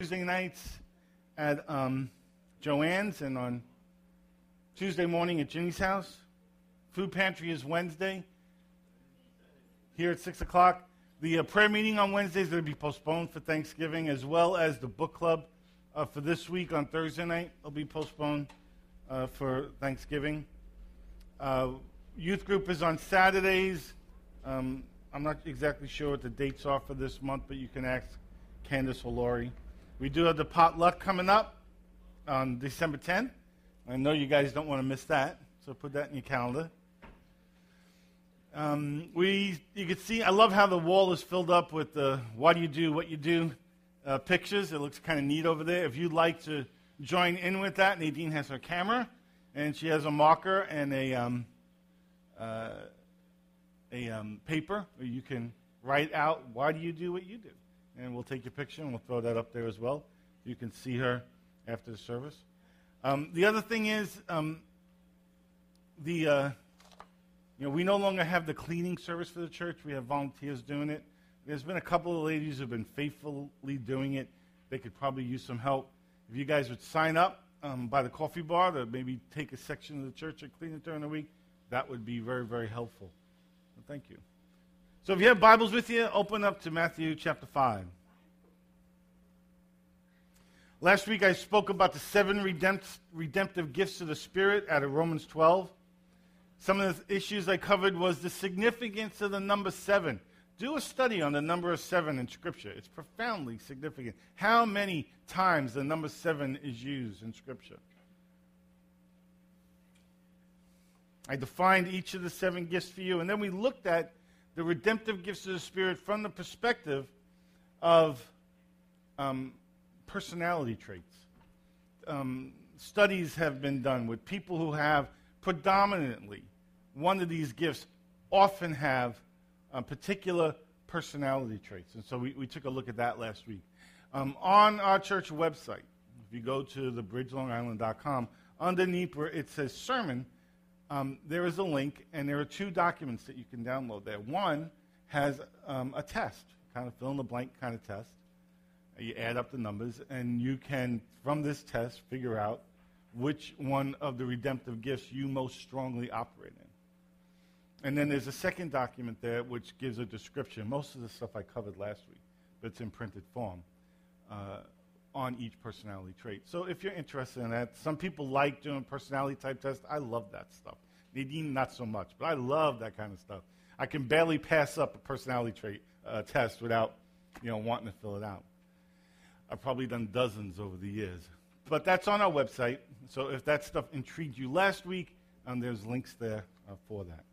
Tuesday nights at um, Joanne's and on Tuesday morning at Ginny's house. Food pantry is Wednesday here at 6 o'clock. The uh, prayer meeting on Wednesday is going to be postponed for Thanksgiving, as well as the book club uh, for this week on Thursday night will be postponed uh, for Thanksgiving. Uh, youth group is on Saturdays. Um, I'm not exactly sure what the dates are for this month, but you can ask Candace or Lori. We do have the potluck coming up on December 10th. I know you guys don't want to miss that, so put that in your calendar. Um, we, you can see, I love how the wall is filled up with the "Why do you do what you do" uh, pictures. It looks kind of neat over there. If you'd like to join in with that, Nadine has her camera, and she has a marker and a um, uh, a um, paper where you can write out "Why do you do what you do." And we'll take your picture and we'll throw that up there as well. You can see her after the service. Um, the other thing is, um, the uh, you know we no longer have the cleaning service for the church. We have volunteers doing it. There's been a couple of ladies who've been faithfully doing it. They could probably use some help. If you guys would sign up um, by the coffee bar to maybe take a section of the church and clean it during the week, that would be very, very helpful. So thank you. So if you have Bibles with you, open up to Matthew chapter 5. Last week I spoke about the seven redemptive gifts of the Spirit out of Romans 12. Some of the issues I covered was the significance of the number seven. Do a study on the number of seven in Scripture. It's profoundly significant. How many times the number seven is used in Scripture? I defined each of the seven gifts for you, and then we looked at the redemptive gifts of the Spirit from the perspective of um, personality traits. Um, studies have been done with people who have predominantly one of these gifts, often have uh, particular personality traits. And so we, we took a look at that last week. Um, on our church website, if you go to thebridgelongisland.com, underneath where it says sermon, um, there is a link, and there are two documents that you can download there. One has um, a test, kind of fill in the blank kind of test. You add up the numbers, and you can, from this test, figure out which one of the redemptive gifts you most strongly operate in. And then there's a second document there which gives a description. Most of the stuff I covered last week, but it's in printed form. Uh, on each personality trait. So if you're interested in that, some people like doing personality type tests. I love that stuff. Nadine, not so much, but I love that kind of stuff. I can barely pass up a personality trait uh, test without, you know, wanting to fill it out. I've probably done dozens over the years. But that's on our website. So if that stuff intrigued you last week, um, there's links there uh, for that.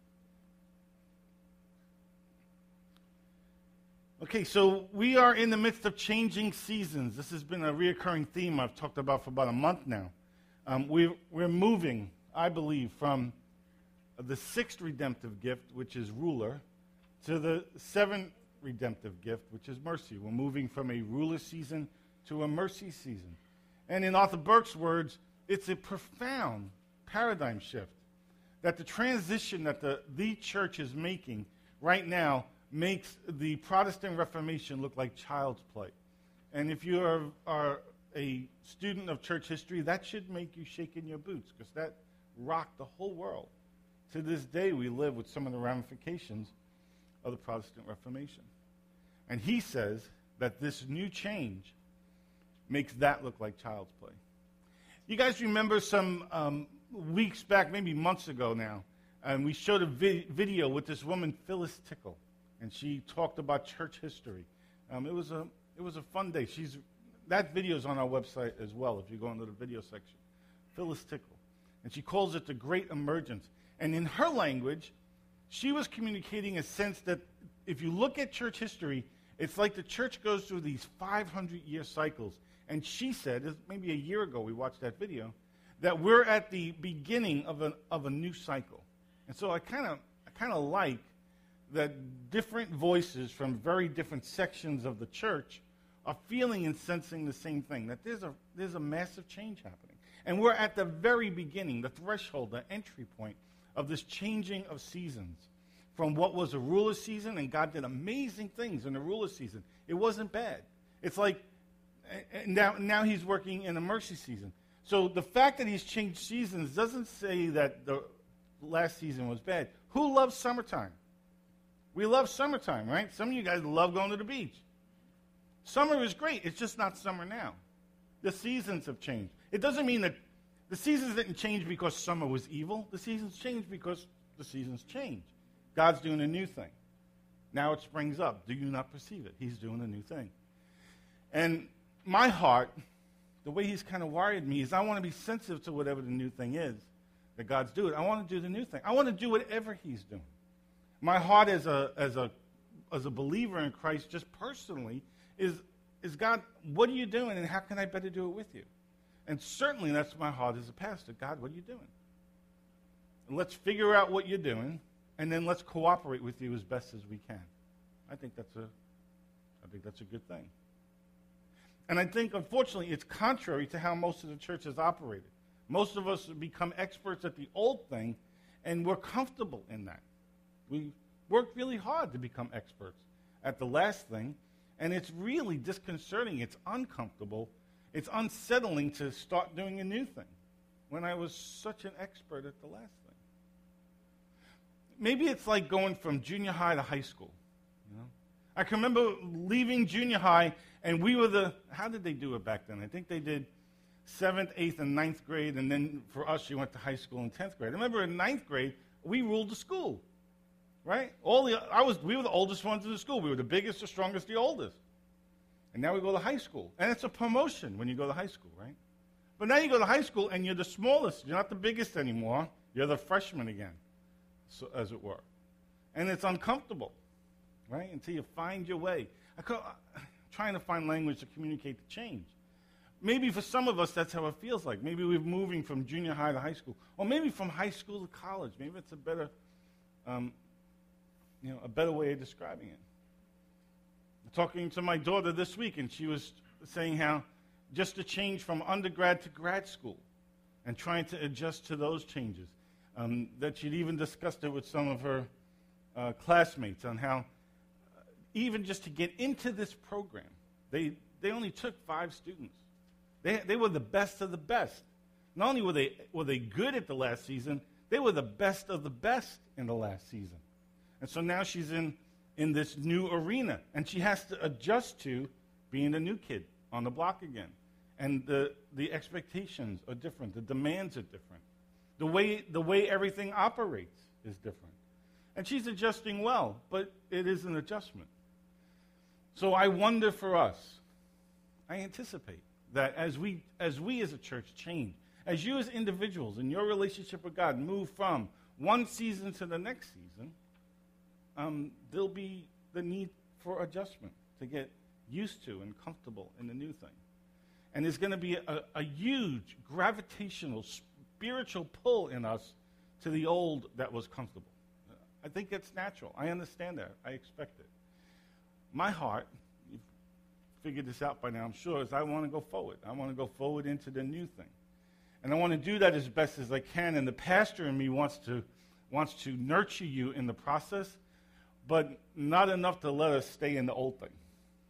Okay, so we are in the midst of changing seasons. This has been a reoccurring theme I've talked about for about a month now. Um, we, we're moving, I believe, from the sixth redemptive gift, which is ruler, to the seventh redemptive gift, which is mercy. We're moving from a ruler season to a mercy season. And in Arthur Burk's words, it's a profound paradigm shift that the transition that the, the church is making right now makes the Protestant Reformation look like child's play. And if you are, are a student of church history, that should make you shake in your boots because that rocked the whole world. To this day, we live with some of the ramifications of the Protestant Reformation. And he says that this new change makes that look like child's play. You guys remember some um, weeks back, maybe months ago now, and we showed a vi- video with this woman, Phyllis Tickle and she talked about church history. Um, it was a it was a fun day. She's that video is on our website as well. If you go into the video section, Phyllis Tickle, and she calls it the Great Emergence. And in her language, she was communicating a sense that if you look at church history, it's like the church goes through these 500 year cycles. And she said, maybe a year ago we watched that video, that we're at the beginning of a, of a new cycle. And so I kind of I kind of like that different voices from very different sections of the church are feeling and sensing the same thing that there's a, there's a massive change happening. And we're at the very beginning, the threshold, the entry point of this changing of seasons. From what was a ruler season, and God did amazing things in the ruler season. It wasn't bad. It's like and now, now he's working in a mercy season. So the fact that he's changed seasons doesn't say that the last season was bad. Who loves summertime? We love summertime, right? Some of you guys love going to the beach. Summer is great. It's just not summer now. The seasons have changed. It doesn't mean that the seasons didn't change because summer was evil. The seasons changed because the seasons change. God's doing a new thing. Now it springs up. Do you not perceive it? He's doing a new thing. And my heart, the way He's kind of wired me, is I want to be sensitive to whatever the new thing is that God's doing. I want to do the new thing. I want to do whatever He's doing. My heart as a, as a, as a believer in Christ, just personally, is, is God, what are you doing and how can I better do it with you? And certainly that's my heart as a pastor. God, what are you doing? Let's figure out what you're doing, and then let's cooperate with you as best as we can. I think that's a, I think that's a good thing. And I think, unfortunately, it's contrary to how most of the church has operated. Most of us become experts at the old thing, and we're comfortable in that. We worked really hard to become experts at the last thing, and it's really disconcerting. It's uncomfortable. It's unsettling to start doing a new thing when I was such an expert at the last thing. Maybe it's like going from junior high to high school. I can remember leaving junior high, and we were the, how did they do it back then? I think they did seventh, eighth, and ninth grade, and then for us, you went to high school in 10th grade. I remember in ninth grade, we ruled the school right? All the I was we were the oldest ones in the school. We were the biggest, the strongest, the oldest. And now we go to high school. And it's a promotion when you go to high school, right? But now you go to high school and you're the smallest. You're not the biggest anymore. You're the freshman again, so, as it were. And it's uncomfortable, right? Until you find your way. I am trying to find language to communicate the change. Maybe for some of us, that's how it feels like. Maybe we're moving from junior high to high school, or maybe from high school to college. Maybe it's a better um, you know, a better way of describing it. Talking to my daughter this week, and she was saying how just to change from undergrad to grad school and trying to adjust to those changes. Um, that she'd even discussed it with some of her uh, classmates on how, even just to get into this program, they, they only took five students. They, they were the best of the best. Not only were they, were they good at the last season, they were the best of the best in the last season. And so now she's in, in this new arena, and she has to adjust to being a new kid on the block again. And the, the expectations are different, the demands are different, the way, the way everything operates is different. And she's adjusting well, but it is an adjustment. So I wonder for us, I anticipate that as we, as we as a church change, as you as individuals in your relationship with God move from one season to the next season, um, there'll be the need for adjustment to get used to and comfortable in the new thing. And there's going to be a, a huge gravitational spiritual pull in us to the old that was comfortable. I think it's natural. I understand that. I expect it. My heart, you've figured this out by now, I'm sure, is I want to go forward. I want to go forward into the new thing. And I want to do that as best as I can. And the pastor in me wants to, wants to nurture you in the process but not enough to let us stay in the old thing.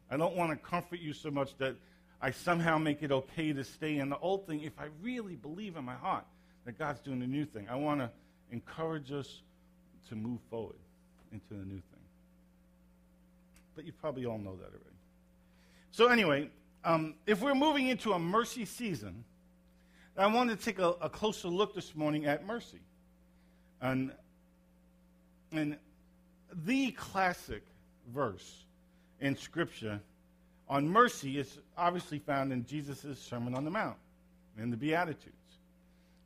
I don't want to comfort you so much that I somehow make it okay to stay in the old thing if I really believe in my heart that God's doing a new thing. I want to encourage us to move forward into the new thing. But you probably all know that already. So, anyway, um, if we're moving into a mercy season, I wanted to take a, a closer look this morning at mercy. And, and the classic verse in Scripture on mercy is obviously found in Jesus' Sermon on the Mount, in the Beatitudes.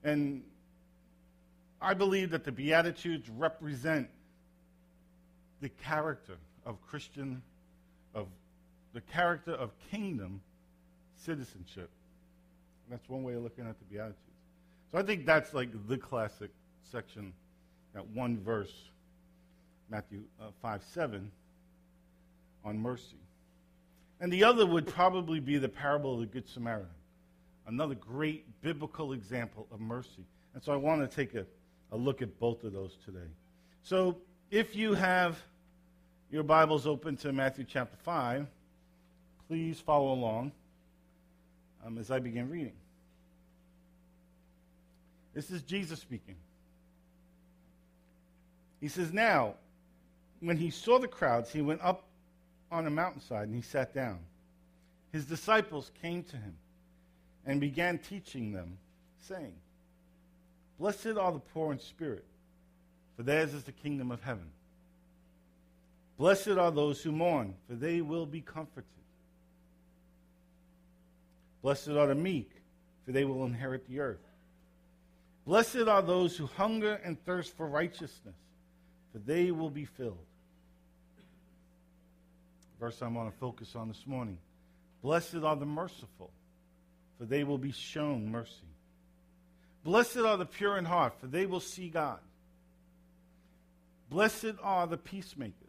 And I believe that the Beatitudes represent the character of Christian, of the character of kingdom citizenship. That's one way of looking at the Beatitudes. So I think that's like the classic section, that one verse Matthew uh, 5 7, on mercy. And the other would probably be the parable of the Good Samaritan, another great biblical example of mercy. And so I want to take a, a look at both of those today. So if you have your Bibles open to Matthew chapter 5, please follow along. um, as I begin reading. This is Jesus speaking. He says, Now, when he saw the crowds, he went up on a mountainside and he sat down. His disciples came to him and began teaching them, saying, Blessed are the poor in spirit, for theirs is the kingdom of heaven. Blessed are those who mourn, for they will be comforted. Blessed are the meek, for they will inherit the earth. Blessed are those who hunger and thirst for righteousness, for they will be filled. Verse I'm going to focus on this morning. Blessed are the merciful, for they will be shown mercy. Blessed are the pure in heart, for they will see God. Blessed are the peacemakers,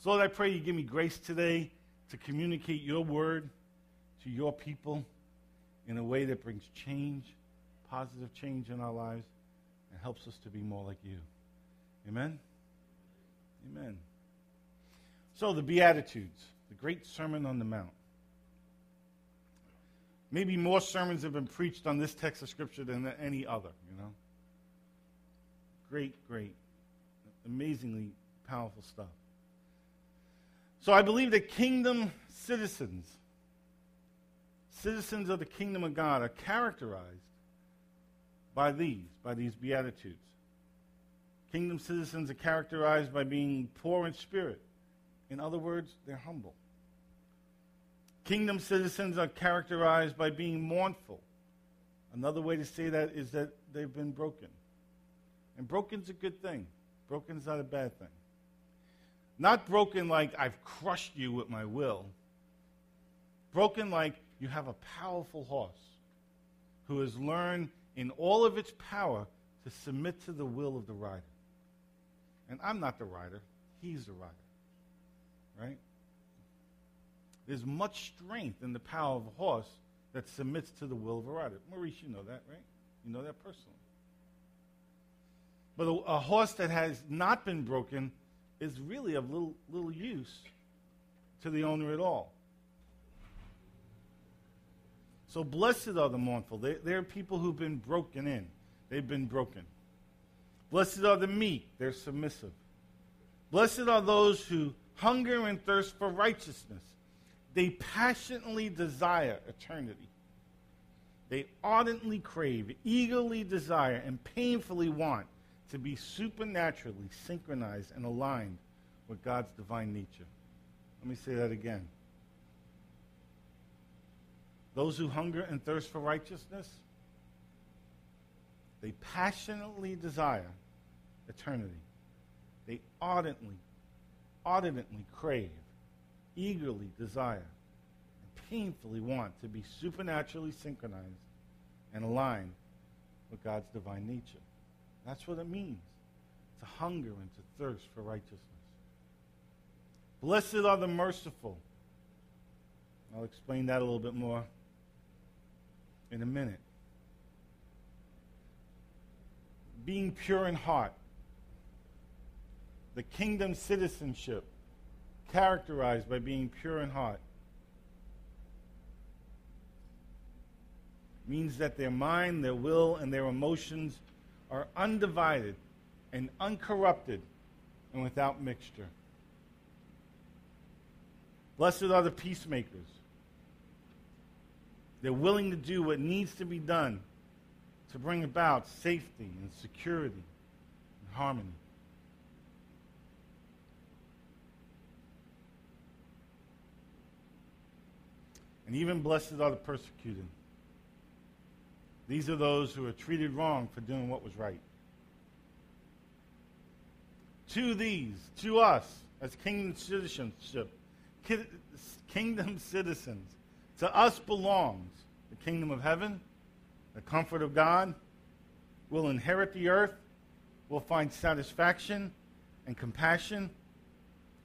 So Lord, I pray you give me grace today to communicate your word to your people in a way that brings change, positive change in our lives, and helps us to be more like you. Amen? Amen. So, the Beatitudes, the great Sermon on the Mount. Maybe more sermons have been preached on this text of Scripture than any other, you know? Great, great, amazingly powerful stuff. So I believe that kingdom citizens, citizens of the kingdom of God, are characterized by these, by these beatitudes. Kingdom citizens are characterized by being poor in spirit. In other words, they're humble. Kingdom citizens are characterized by being mournful. Another way to say that is that they've been broken. And broken's a good thing. Broken's not a bad thing. Not broken like I've crushed you with my will. Broken like you have a powerful horse who has learned in all of its power to submit to the will of the rider. And I'm not the rider, he's the rider. Right? There's much strength in the power of a horse that submits to the will of a rider. Maurice, you know that, right? You know that personally. But a, a horse that has not been broken is really of little, little use to the owner at all. So blessed are the mournful. They, they're people who've been broken in. They've been broken. Blessed are the meek. They're submissive. Blessed are those who hunger and thirst for righteousness. They passionately desire eternity. They ardently crave, eagerly desire, and painfully want to be supernaturally synchronized and aligned with God's divine nature. Let me say that again. Those who hunger and thirst for righteousness, they passionately desire eternity. They ardently, ardently crave, eagerly desire, and painfully want to be supernaturally synchronized and aligned with God's divine nature. That's what it means to hunger and to thirst for righteousness. Blessed are the merciful. I'll explain that a little bit more in a minute. Being pure in heart. The kingdom citizenship characterized by being pure in heart means that their mind, their will, and their emotions are undivided and uncorrupted and without mixture. Blessed are the peacemakers. They're willing to do what needs to be done to bring about safety and security and harmony. And even blessed are the persecuted. These are those who are treated wrong for doing what was right. To these, to us, as kingdom citizenship, kingdom citizens, To us belongs the kingdom of heaven, the comfort of God. We'll inherit the earth. We'll find satisfaction and compassion.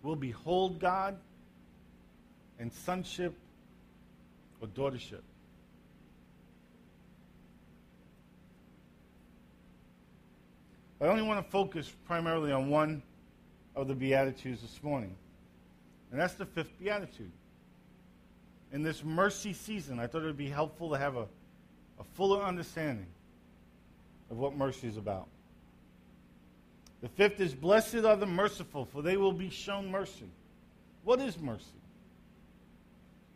We'll behold God and sonship or daughtership. I only want to focus primarily on one of the Beatitudes this morning, and that's the fifth Beatitude. In this mercy season, I thought it would be helpful to have a, a fuller understanding of what mercy is about. The fifth is Blessed are the merciful, for they will be shown mercy. What is mercy?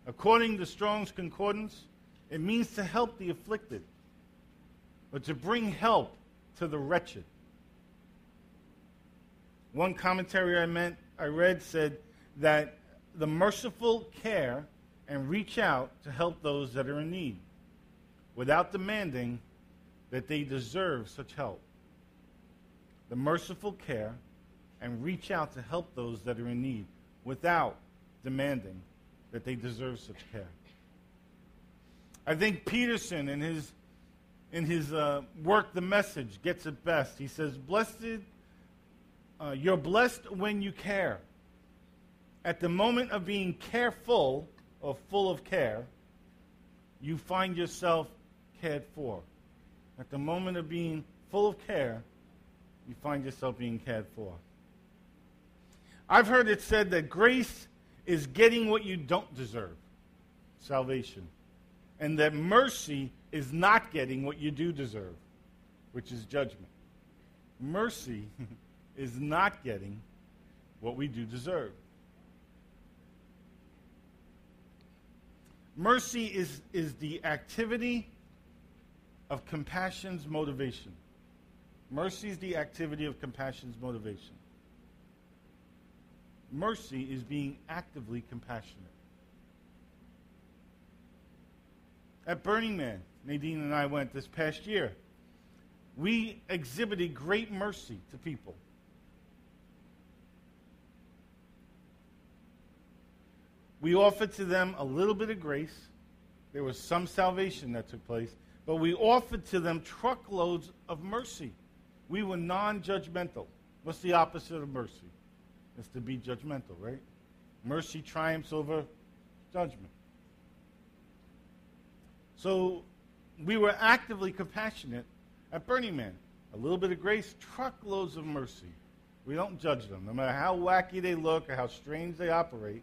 According to Strong's Concordance, it means to help the afflicted, or to bring help to the wretched. One commentary I meant I read said that the merciful care and reach out to help those that are in need without demanding that they deserve such help. The merciful care and reach out to help those that are in need without demanding that they deserve such care. I think Peterson in his in his uh, work, The Message, gets it best. He says, Blessed uh, you're blessed when you care. At the moment of being careful or full of care, you find yourself cared for. At the moment of being full of care, you find yourself being cared for. I've heard it said that grace is getting what you don't deserve salvation. And that mercy is not getting what you do deserve, which is judgment. Mercy is not getting what we do deserve. Mercy is, is the activity of compassion's motivation. Mercy is the activity of compassion's motivation. Mercy is being actively compassionate. At Burning Man, Nadine and I went this past year. We exhibited great mercy to people. We offered to them a little bit of grace. There was some salvation that took place, but we offered to them truckloads of mercy. We were non judgmental. What's the opposite of mercy? It's to be judgmental, right? Mercy triumphs over judgment. So we were actively compassionate at Burning Man. A little bit of grace, truckloads of mercy. We don't judge them. No matter how wacky they look or how strange they operate,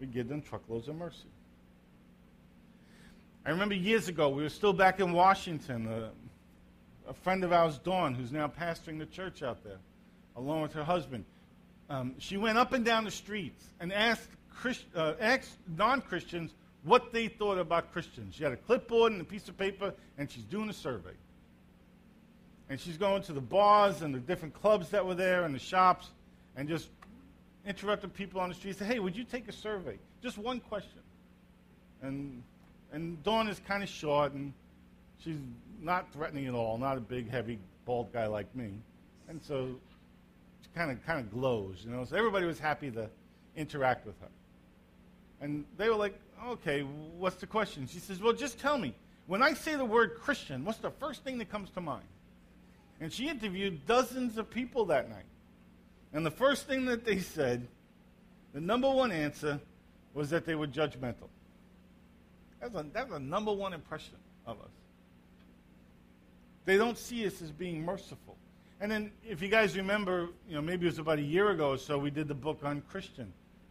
we give them truckloads of mercy. I remember years ago, we were still back in Washington. Uh, a friend of ours, Dawn, who's now pastoring the church out there, along with her husband, um, she went up and down the streets and asked, Christ, uh, asked non Christians what they thought about Christians. She had a clipboard and a piece of paper, and she's doing a survey. And she's going to the bars and the different clubs that were there and the shops and just interrupted people on the street. Say, hey, would you take a survey? Just one question. And and Dawn is kind of short, and she's not threatening at all. Not a big, heavy, bald guy like me. And so she kind of kind of glows, you know. So everybody was happy to interact with her. And they were like, okay, what's the question? She says, well, just tell me. When I say the word Christian, what's the first thing that comes to mind? And she interviewed dozens of people that night. And the first thing that they said, the number one answer, was that they were judgmental. That's a, that's a number one impression of us. They don't see us as being merciful. And then, if you guys remember, you know, maybe it was about a year ago or so, we did the book unChristian.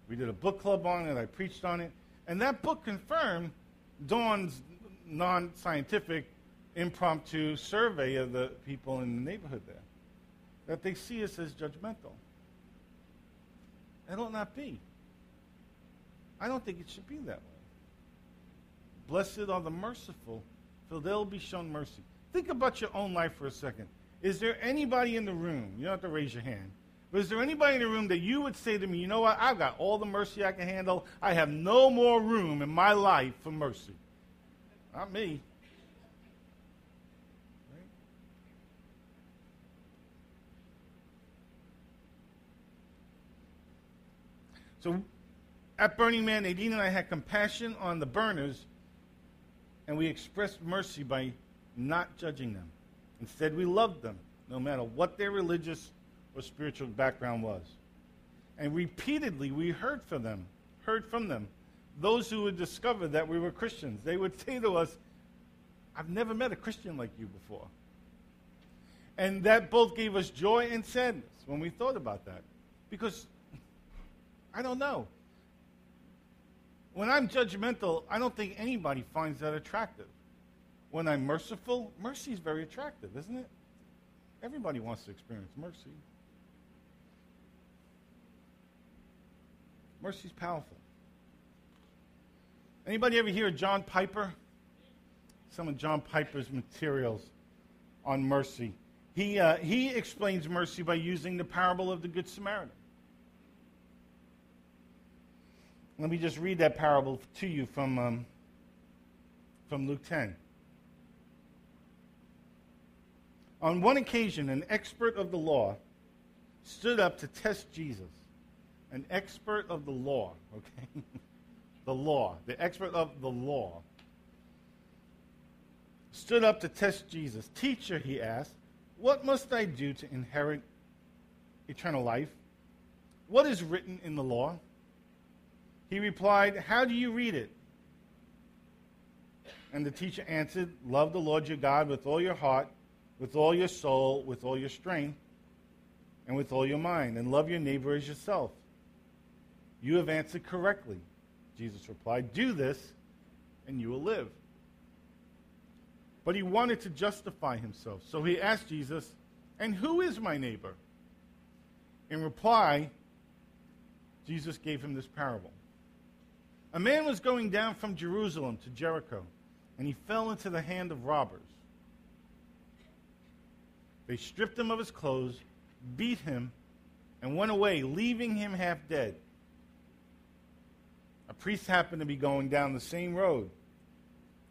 We did a book club on it. I preached on it, and that book confirmed Dawn's non-scientific, impromptu survey of the people in the neighborhood there, that they see us as judgmental. It ought not be. I don't think it should be that way. Blessed are the merciful, for they'll be shown mercy. Think about your own life for a second. Is there anybody in the room, you don't have to raise your hand, but is there anybody in the room that you would say to me, you know what, I've got all the mercy I can handle. I have no more room in my life for mercy? Not me. So At Burning Man, Nadine and I had compassion on the burners, and we expressed mercy by not judging them. Instead, we loved them, no matter what their religious or spiritual background was. And repeatedly, we heard from them, heard from them, those who would discover that we were Christians. They would say to us, I've never met a Christian like you before. And that both gave us joy and sadness when we thought about that. Because I don't know. When I'm judgmental, I don't think anybody finds that attractive. When I'm merciful, mercy is very attractive, isn't it? Everybody wants to experience mercy. Mercy is powerful. Anybody ever hear of John Piper? Some of John Piper's materials on mercy. He, uh, he explains mercy by using the parable of the Good Samaritan. Let me just read that parable to you from, um, from Luke 10. On one occasion, an expert of the law stood up to test Jesus. An expert of the law, okay? the law, the expert of the law, stood up to test Jesus. Teacher, he asked, what must I do to inherit eternal life? What is written in the law? He replied, How do you read it? And the teacher answered, Love the Lord your God with all your heart, with all your soul, with all your strength, and with all your mind, and love your neighbor as yourself. You have answered correctly. Jesus replied, Do this, and you will live. But he wanted to justify himself. So he asked Jesus, And who is my neighbor? In reply, Jesus gave him this parable. A man was going down from Jerusalem to Jericho, and he fell into the hand of robbers. They stripped him of his clothes, beat him, and went away, leaving him half dead. A priest happened to be going down the same road,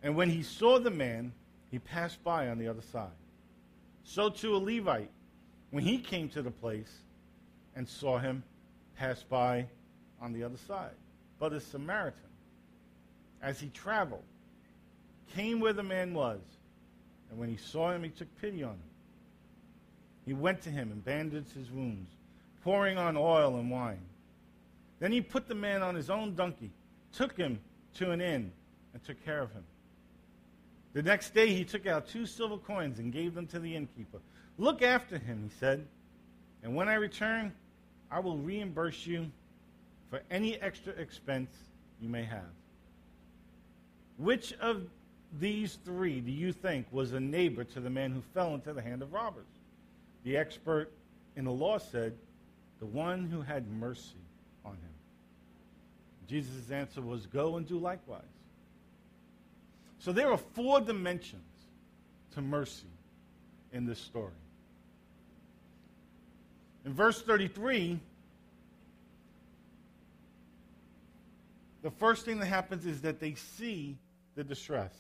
and when he saw the man, he passed by on the other side. So too a Levite, when he came to the place and saw him, passed by on the other side but a Samaritan, as he traveled, came where the man was, and when he saw him, he took pity on him. He went to him and bandaged his wounds, pouring on oil and wine. Then he put the man on his own donkey, took him to an inn, and took care of him. The next day he took out two silver coins and gave them to the innkeeper. Look after him, he said, and when I return, I will reimburse you for any extra expense you may have. Which of these three do you think was a neighbor to the man who fell into the hand of robbers? The expert in the law said, the one who had mercy on him. Jesus' answer was, Go and do likewise. So there are four dimensions to mercy in this story. In verse 33, the first thing that happens is that they see the distress.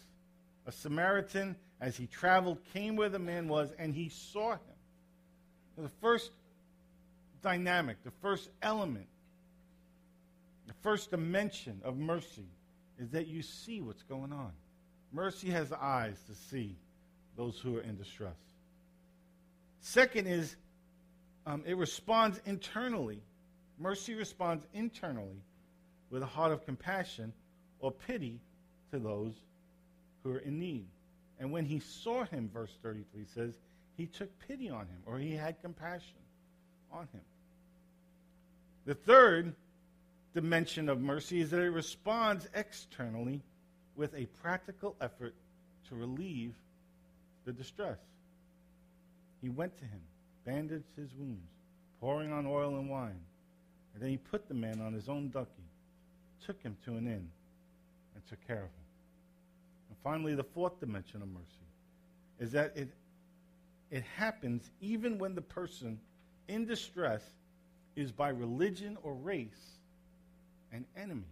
A Samaritan, as he traveled, came where the man was, and he saw him. The first dynamic, the first element, the first dimension of mercy is that you see what's going on. Mercy has eyes to see those who are in distress. Second is um, it responds internally. Mercy responds internally with a heart of compassion or pity to those who are in need. And when he saw him, verse 33 says, he took pity on him, or he had compassion on him. The third dimension of mercy is that it responds externally with a practical effort to relieve the distress. He went to him, bandaged his wounds, pouring on oil and wine, and then he put the man on his own donkey took him to an inn and took care of him. And finally, the fourth dimension of mercy is that it, it happens even when the person in distress is by religion or race an enemy.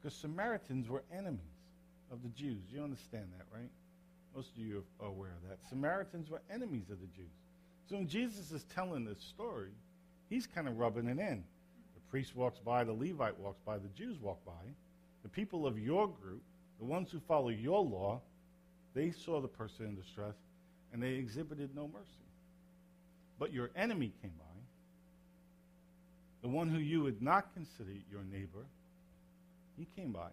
Because Samaritans were enemies of the Jews. You understand that, right? Most of you are aware of that. Samaritans were enemies of the Jews. So when Jesus is telling this story, He's kind of rubbing it in. Priest walks by, the Levite walks by, the Jews walk by. The people of your group, the ones who follow your law, they saw the person in distress and they exhibited no mercy. But your enemy came by, the one who you would not consider your neighbor, he came by.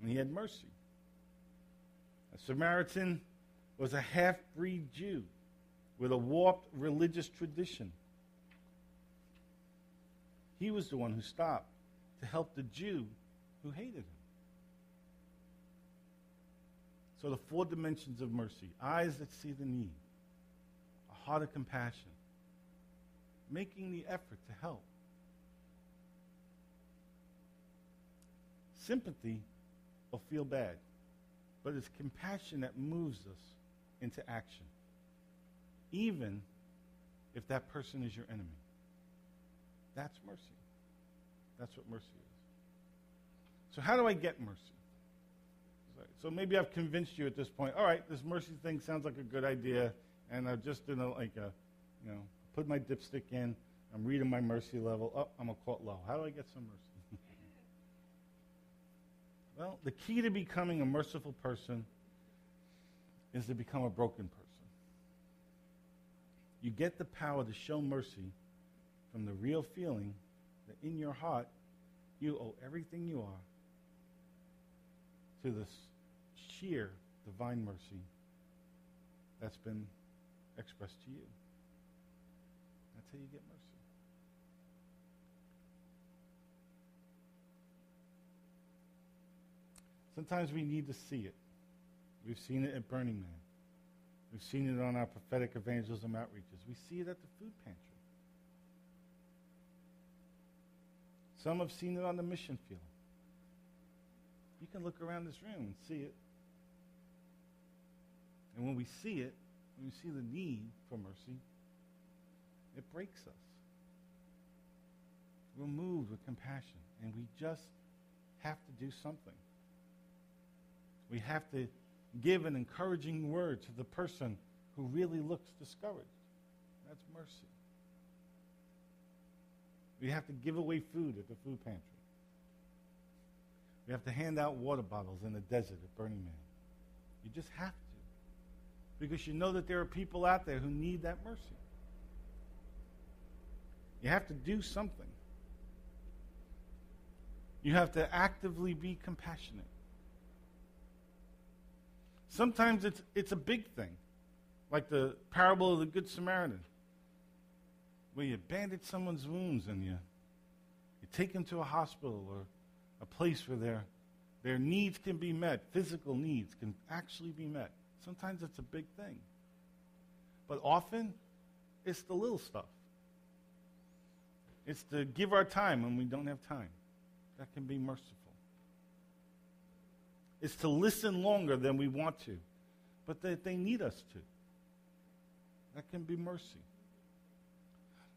And he had mercy. A Samaritan was a half breed Jew with a warped religious tradition. He was the one who stopped to help the Jew who hated him. So, the four dimensions of mercy eyes that see the need, a heart of compassion, making the effort to help, sympathy will feel bad, but it's compassion that moves us into action, even if that person is your enemy. That's mercy. That's what mercy is. So, how do I get mercy? So maybe I've convinced you at this point. All right, this mercy thing sounds like a good idea, and I've just done a, like a, you know, put my dipstick in. I'm reading my mercy level. Oh, I'm a quote low. How do I get some mercy? well, the key to becoming a merciful person is to become a broken person. You get the power to show mercy from the real feeling that in your heart you owe everything you are to this sheer divine mercy that's been expressed to you. That's how you get mercy. Sometimes we need to see it. We've seen it at Burning Man. We've seen it on our prophetic evangelism outreaches. We see it at the food pantry. Some have seen it on the mission field. You can look around this room and see it. And when we see it, when we see the need for mercy, it breaks us. We're moved with compassion, and we just have to do something. We have to give an encouraging word to the person who really looks discouraged. That's mercy. We have to give away food at the food pantry. We have to hand out water bottles in the desert at Burning Man. You just have to because you know that there are people out there who need that mercy. You have to do something. You have to actively be compassionate. Sometimes it's, it's a big thing, like the parable of the Good Samaritan, where you bandage someone's wounds and you, you take them to a hospital or a place where their, their needs can be met, physical needs can actually be met. Sometimes it's a big thing. But often, it's the little stuff. It's to give our time when we don't have time. That can be merciful. It's to listen longer than we want to, but that they need us to. That can be mercy.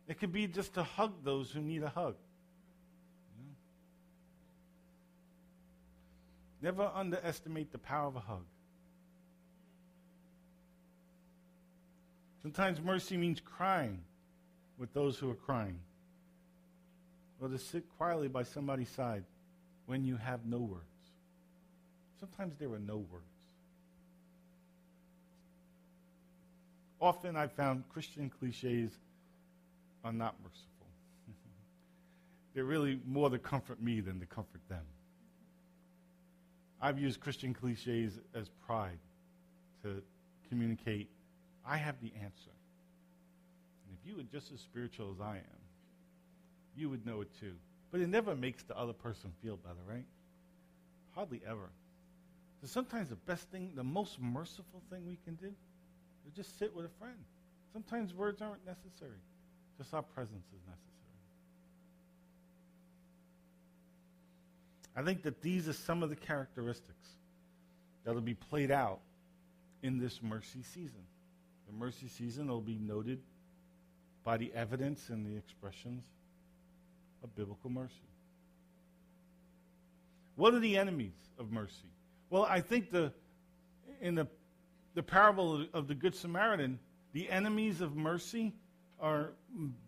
It could be just to hug those who need a hug. Never underestimate the power of a hug. Sometimes mercy means crying with those who are crying, or to sit quietly by somebody's side when you have no words. Sometimes there are no words. Often I've found Christian cliches are not merciful. They're really more to comfort me than to comfort them. I've used Christian cliches as pride to communicate I have the answer. And if you were just as spiritual as I am, you would know it too. But it never makes the other person feel better, right? Hardly ever. So sometimes the best thing, the most merciful thing we can do is just sit with a friend. Sometimes words aren't necessary, just our presence is necessary. I think that these are some of the characteristics that will be played out in this mercy season. The mercy season will be noted by the evidence and the expressions of biblical mercy. What are the enemies of mercy? Well, I think the in the the parable of the Good Samaritan, the enemies of mercy are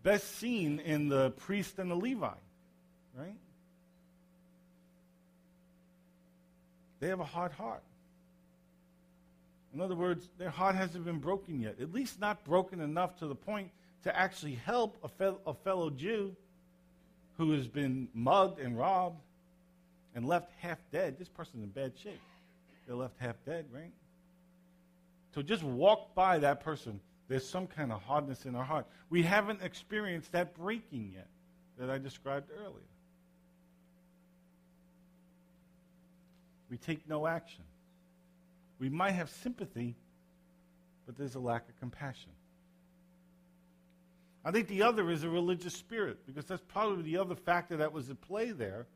best seen in the priest and the Levite, right? They have a hard heart. In other words, their heart hasn't been broken yet, at least not broken enough to the point to actually help a, fe- a fellow Jew who has been mugged and robbed and left half dead. This person's in bad shape. They're left half dead, right? So just walk by that person. There's some kind of hardness in our heart. We haven't experienced that breaking yet that I described earlier. We take no action. We might have sympathy, but there's a lack of compassion. I think the other is a religious spirit, because that's probably the other factor that was at play there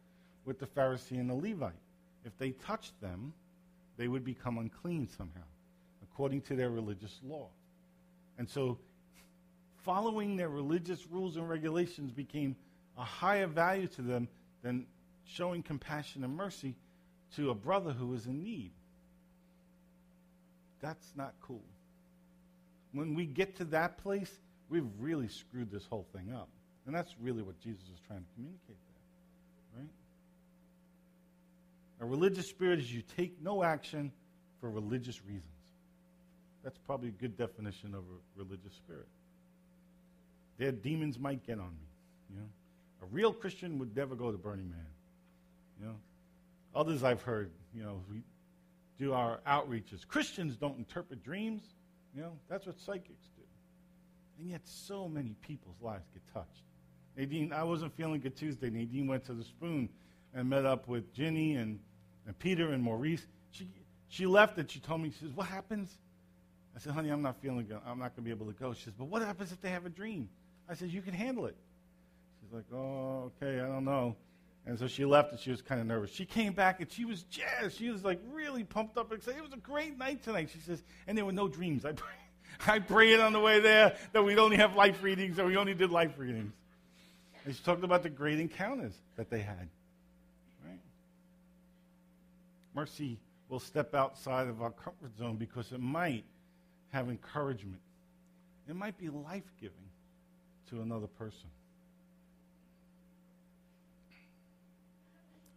with the Pharisee and the Levite. If they touched them, they would become unclean somehow, according to their religious law. And so, following their religious rules and regulations became a higher value to them than showing compassion and mercy to a brother who was in need. That's not cool. When we get to that place, we've really screwed this whole thing up. And that's really what Jesus is trying to communicate there. Right? A religious spirit is you take no action for religious reasons. That's probably a good definition of a religious spirit. Their demons might get on me. You know? A real Christian would never go to Burning Man. You know? Others I've heard, you know, we do our outreaches. Christians don't interpret dreams. You know, that's what psychics do. And yet so many people's lives get touched. Nadine, I wasn't feeling good Tuesday. Nadine went to the spoon and met up with Ginny and, and Peter and Maurice. She, she left and she told me, she says, what happens? I said, honey, I'm not feeling good. I'm not going to be able to go. She says, but what happens if they have a dream? I said, you can handle it. She's like, oh, okay, I don't know. And so she left and she was kind of nervous. She came back and she was jazzed. She was like really pumped up and excited. It was a great night tonight. She says, and there were no dreams. I pray, I prayed on the way there that we'd only have life readings, that we only did life readings. And she talked about the great encounters that they had. Right? Mercy will step outside of our comfort zone because it might have encouragement. It might be life giving to another person.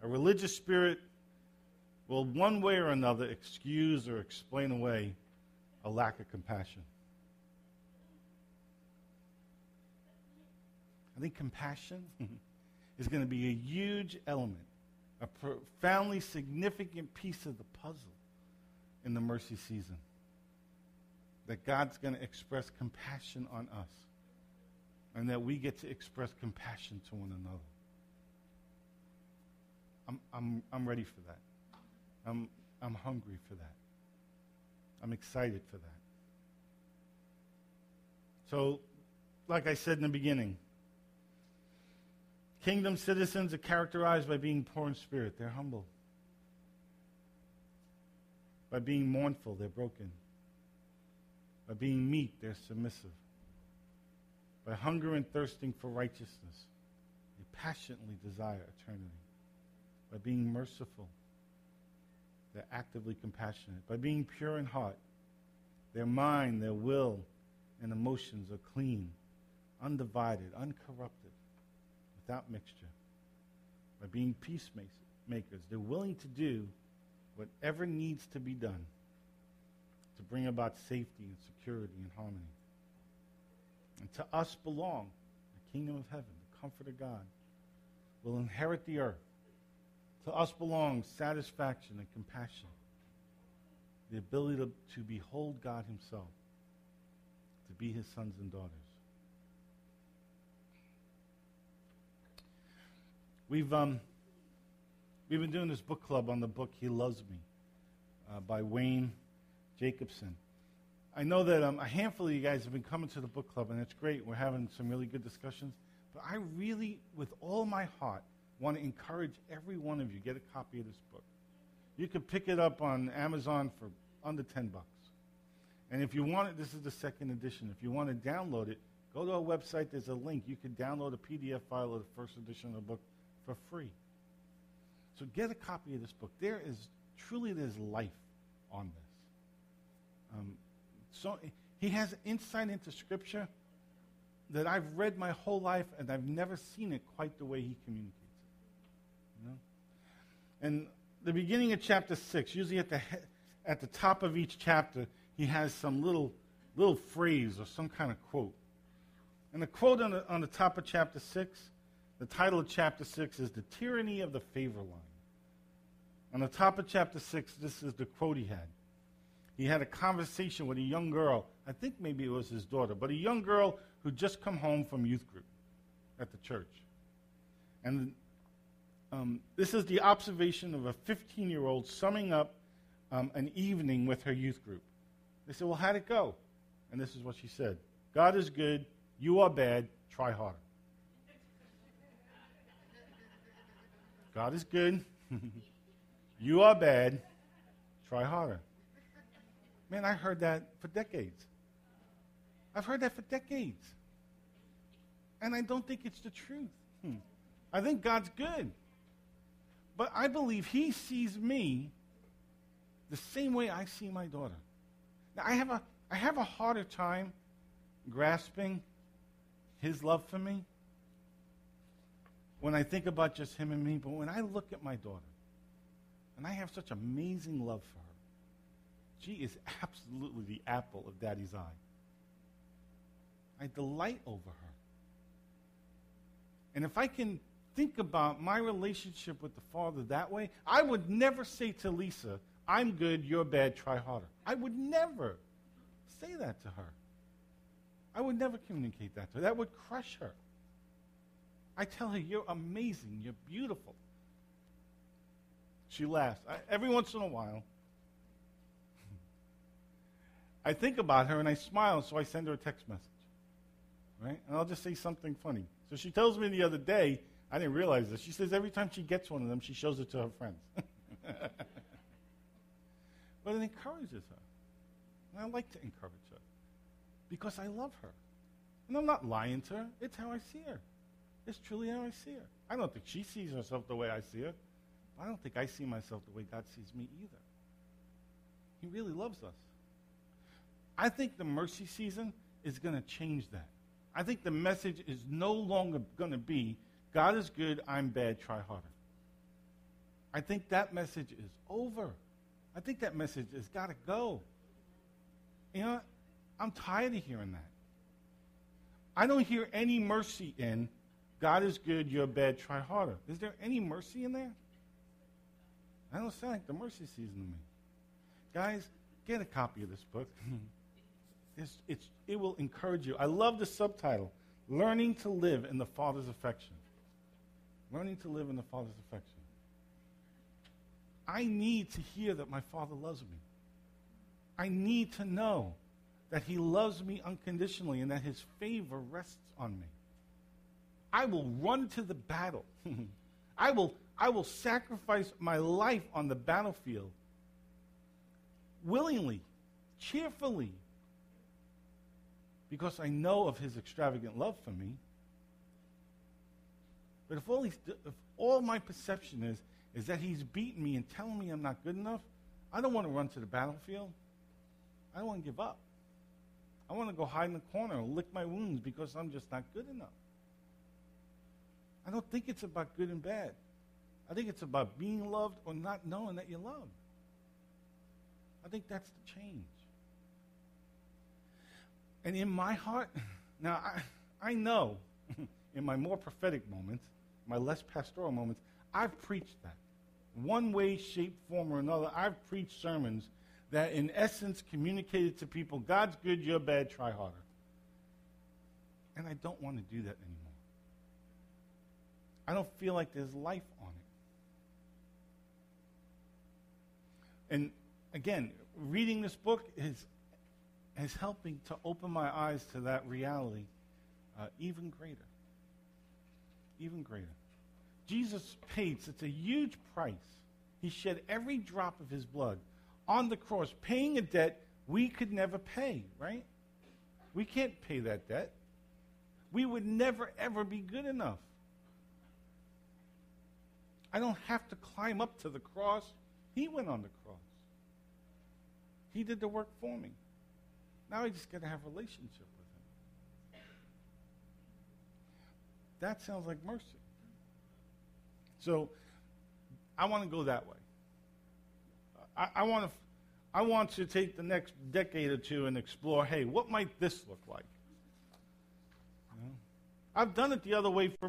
A religious spirit will, one way or another, excuse or explain away a lack of compassion. I think compassion is going to be a huge element, a profoundly significant piece of the puzzle in the mercy season. That God's going to express compassion on us, and that we get to express compassion to one another. I'm, I'm, I'm ready for that. I'm, I'm hungry for that. I'm excited for that. So, like I said in the beginning, kingdom citizens are characterized by being poor in spirit. They're humble. By being mournful, they're broken. By being meek, they're submissive. By hunger and thirsting for righteousness, they passionately desire eternity by being merciful. They're actively compassionate. By being pure in heart, their mind, their will, and emotions are clean, undivided, uncorrupted, without mixture. By being peacemakers, they're willing to do whatever needs to be done to bring about safety and security and harmony. And to us belong the kingdom of heaven, the comfort of God. will inherit the earth to us belongs satisfaction and compassion, the ability to, to behold God Himself, to be His sons and daughters. We've, um, we've been doing this book club on the book He Loves Me uh, by Wayne Jacobsen. I know that um, a handful of you guys have been coming to the book club, and it's great. We're having some really good discussions. But I really, with all my heart, want to encourage every one of you get a copy of this book. You can pick it up on Amazon for under 10 bucks. And if you want it, this is the second edition. If you want to download it, go to our website. There's a link. You can download a PDF file of the first edition of the book for free. So get a copy of this book. There is truly there's life on this. Um, so he has insight into Scripture that I've read my whole life and I've never seen it quite the way he communicates it. You know? And the beginning of chapter 6, usually at the, he- at the top of each chapter, he has some little, little phrase or some kind of quote. And the quote on the, on the top of chapter 6, the title of chapter 6 is The Tyranny of the Favor Line. On the top of chapter 6, this is the quote he had. He had a conversation with a young girl. I think maybe it was his daughter, but a young girl who'd just come home from youth group at the church. And um, this is the observation of a 15 year old summing up um, an evening with her youth group. They said, Well, how'd it go? And this is what she said God is good, you are bad, try harder. God is good, you are bad, try harder. Man, I heard that for decades. I've heard that for decades. And I don't think it's the truth. Hmm. I think God's good. But I believe He sees me the same way I see my daughter. Now, I have a, I have a harder time grasping His love for me when I think about just Him and me. But when I look at my daughter, and I have such amazing love for her, she is absolutely the apple of Daddy's eye. I delight over her. And if I can think about my relationship with the Father that way, I would never say to Lisa, I'm good, you're bad, try harder. I would never say that to her. I would never communicate that to her. That would crush her. I tell her, You're amazing, you're beautiful. She laughs. I, every once in a while, I think about her and I smile, so I send her a text message. Right? And I'll just say something funny. So she tells me the other day, I didn't realize this. She says every time she gets one of them, she shows it to her friends. but it encourages her. And I like to encourage her because I love her. And I'm not lying to her. It's how I see her. It's truly how I see her. I don't think she sees herself the way I see her. I don't think I see myself the way God sees me either. He really loves us. I think the mercy season is going to change that. I think the message is no longer going to be God is good, I'm bad, try harder. I think that message is over. I think that message has got to go. You know, I'm tired of hearing that. I don't hear any mercy in God is good, you're bad, try harder. Is there any mercy in there? I don't sound like the mercy season to me. Guys, get a copy of this book. it's, it's, it will encourage you. I love the subtitle Learning to Live in the Father's Affection. Learning to live in the Father's affection. I need to hear that my Father loves me. I need to know that He loves me unconditionally and that His favor rests on me. I will run to the battle. I will, I will sacrifice my life on the battlefield willingly, cheerfully, because I know of His extravagant love for me. But if all, he's, if all my perception is, is that he's beaten me and telling me I'm not good enough, I don't want to run to the battlefield. I don't want to give up. I want to go hide in the corner and lick my wounds because I'm just not good enough. I don't think it's about good and bad. I think it's about being loved or not knowing that you're loved. I think that's the change. And in my heart, now I, I know in my more prophetic moments, my less pastoral moments, I've preached that. One way, shape, form, or another, I've preached sermons that in essence communicated to people God's good, you're bad, try harder. And I don't want to do that anymore. I don't feel like there's life on it. And again, reading this book is, is helping to open my eyes to that reality uh, even greater. Even greater. Jesus paid such a huge price. He shed every drop of his blood on the cross, paying a debt we could never pay, right? We can't pay that debt. We would never, ever be good enough. I don't have to climb up to the cross. He went on the cross. He did the work for me. Now I just got to have a relationship with him. that sounds like mercy. So I want to go that way. I, I want to. I want to take the next decade or two and explore. Hey, what might this look like? You know? I've done it the other way for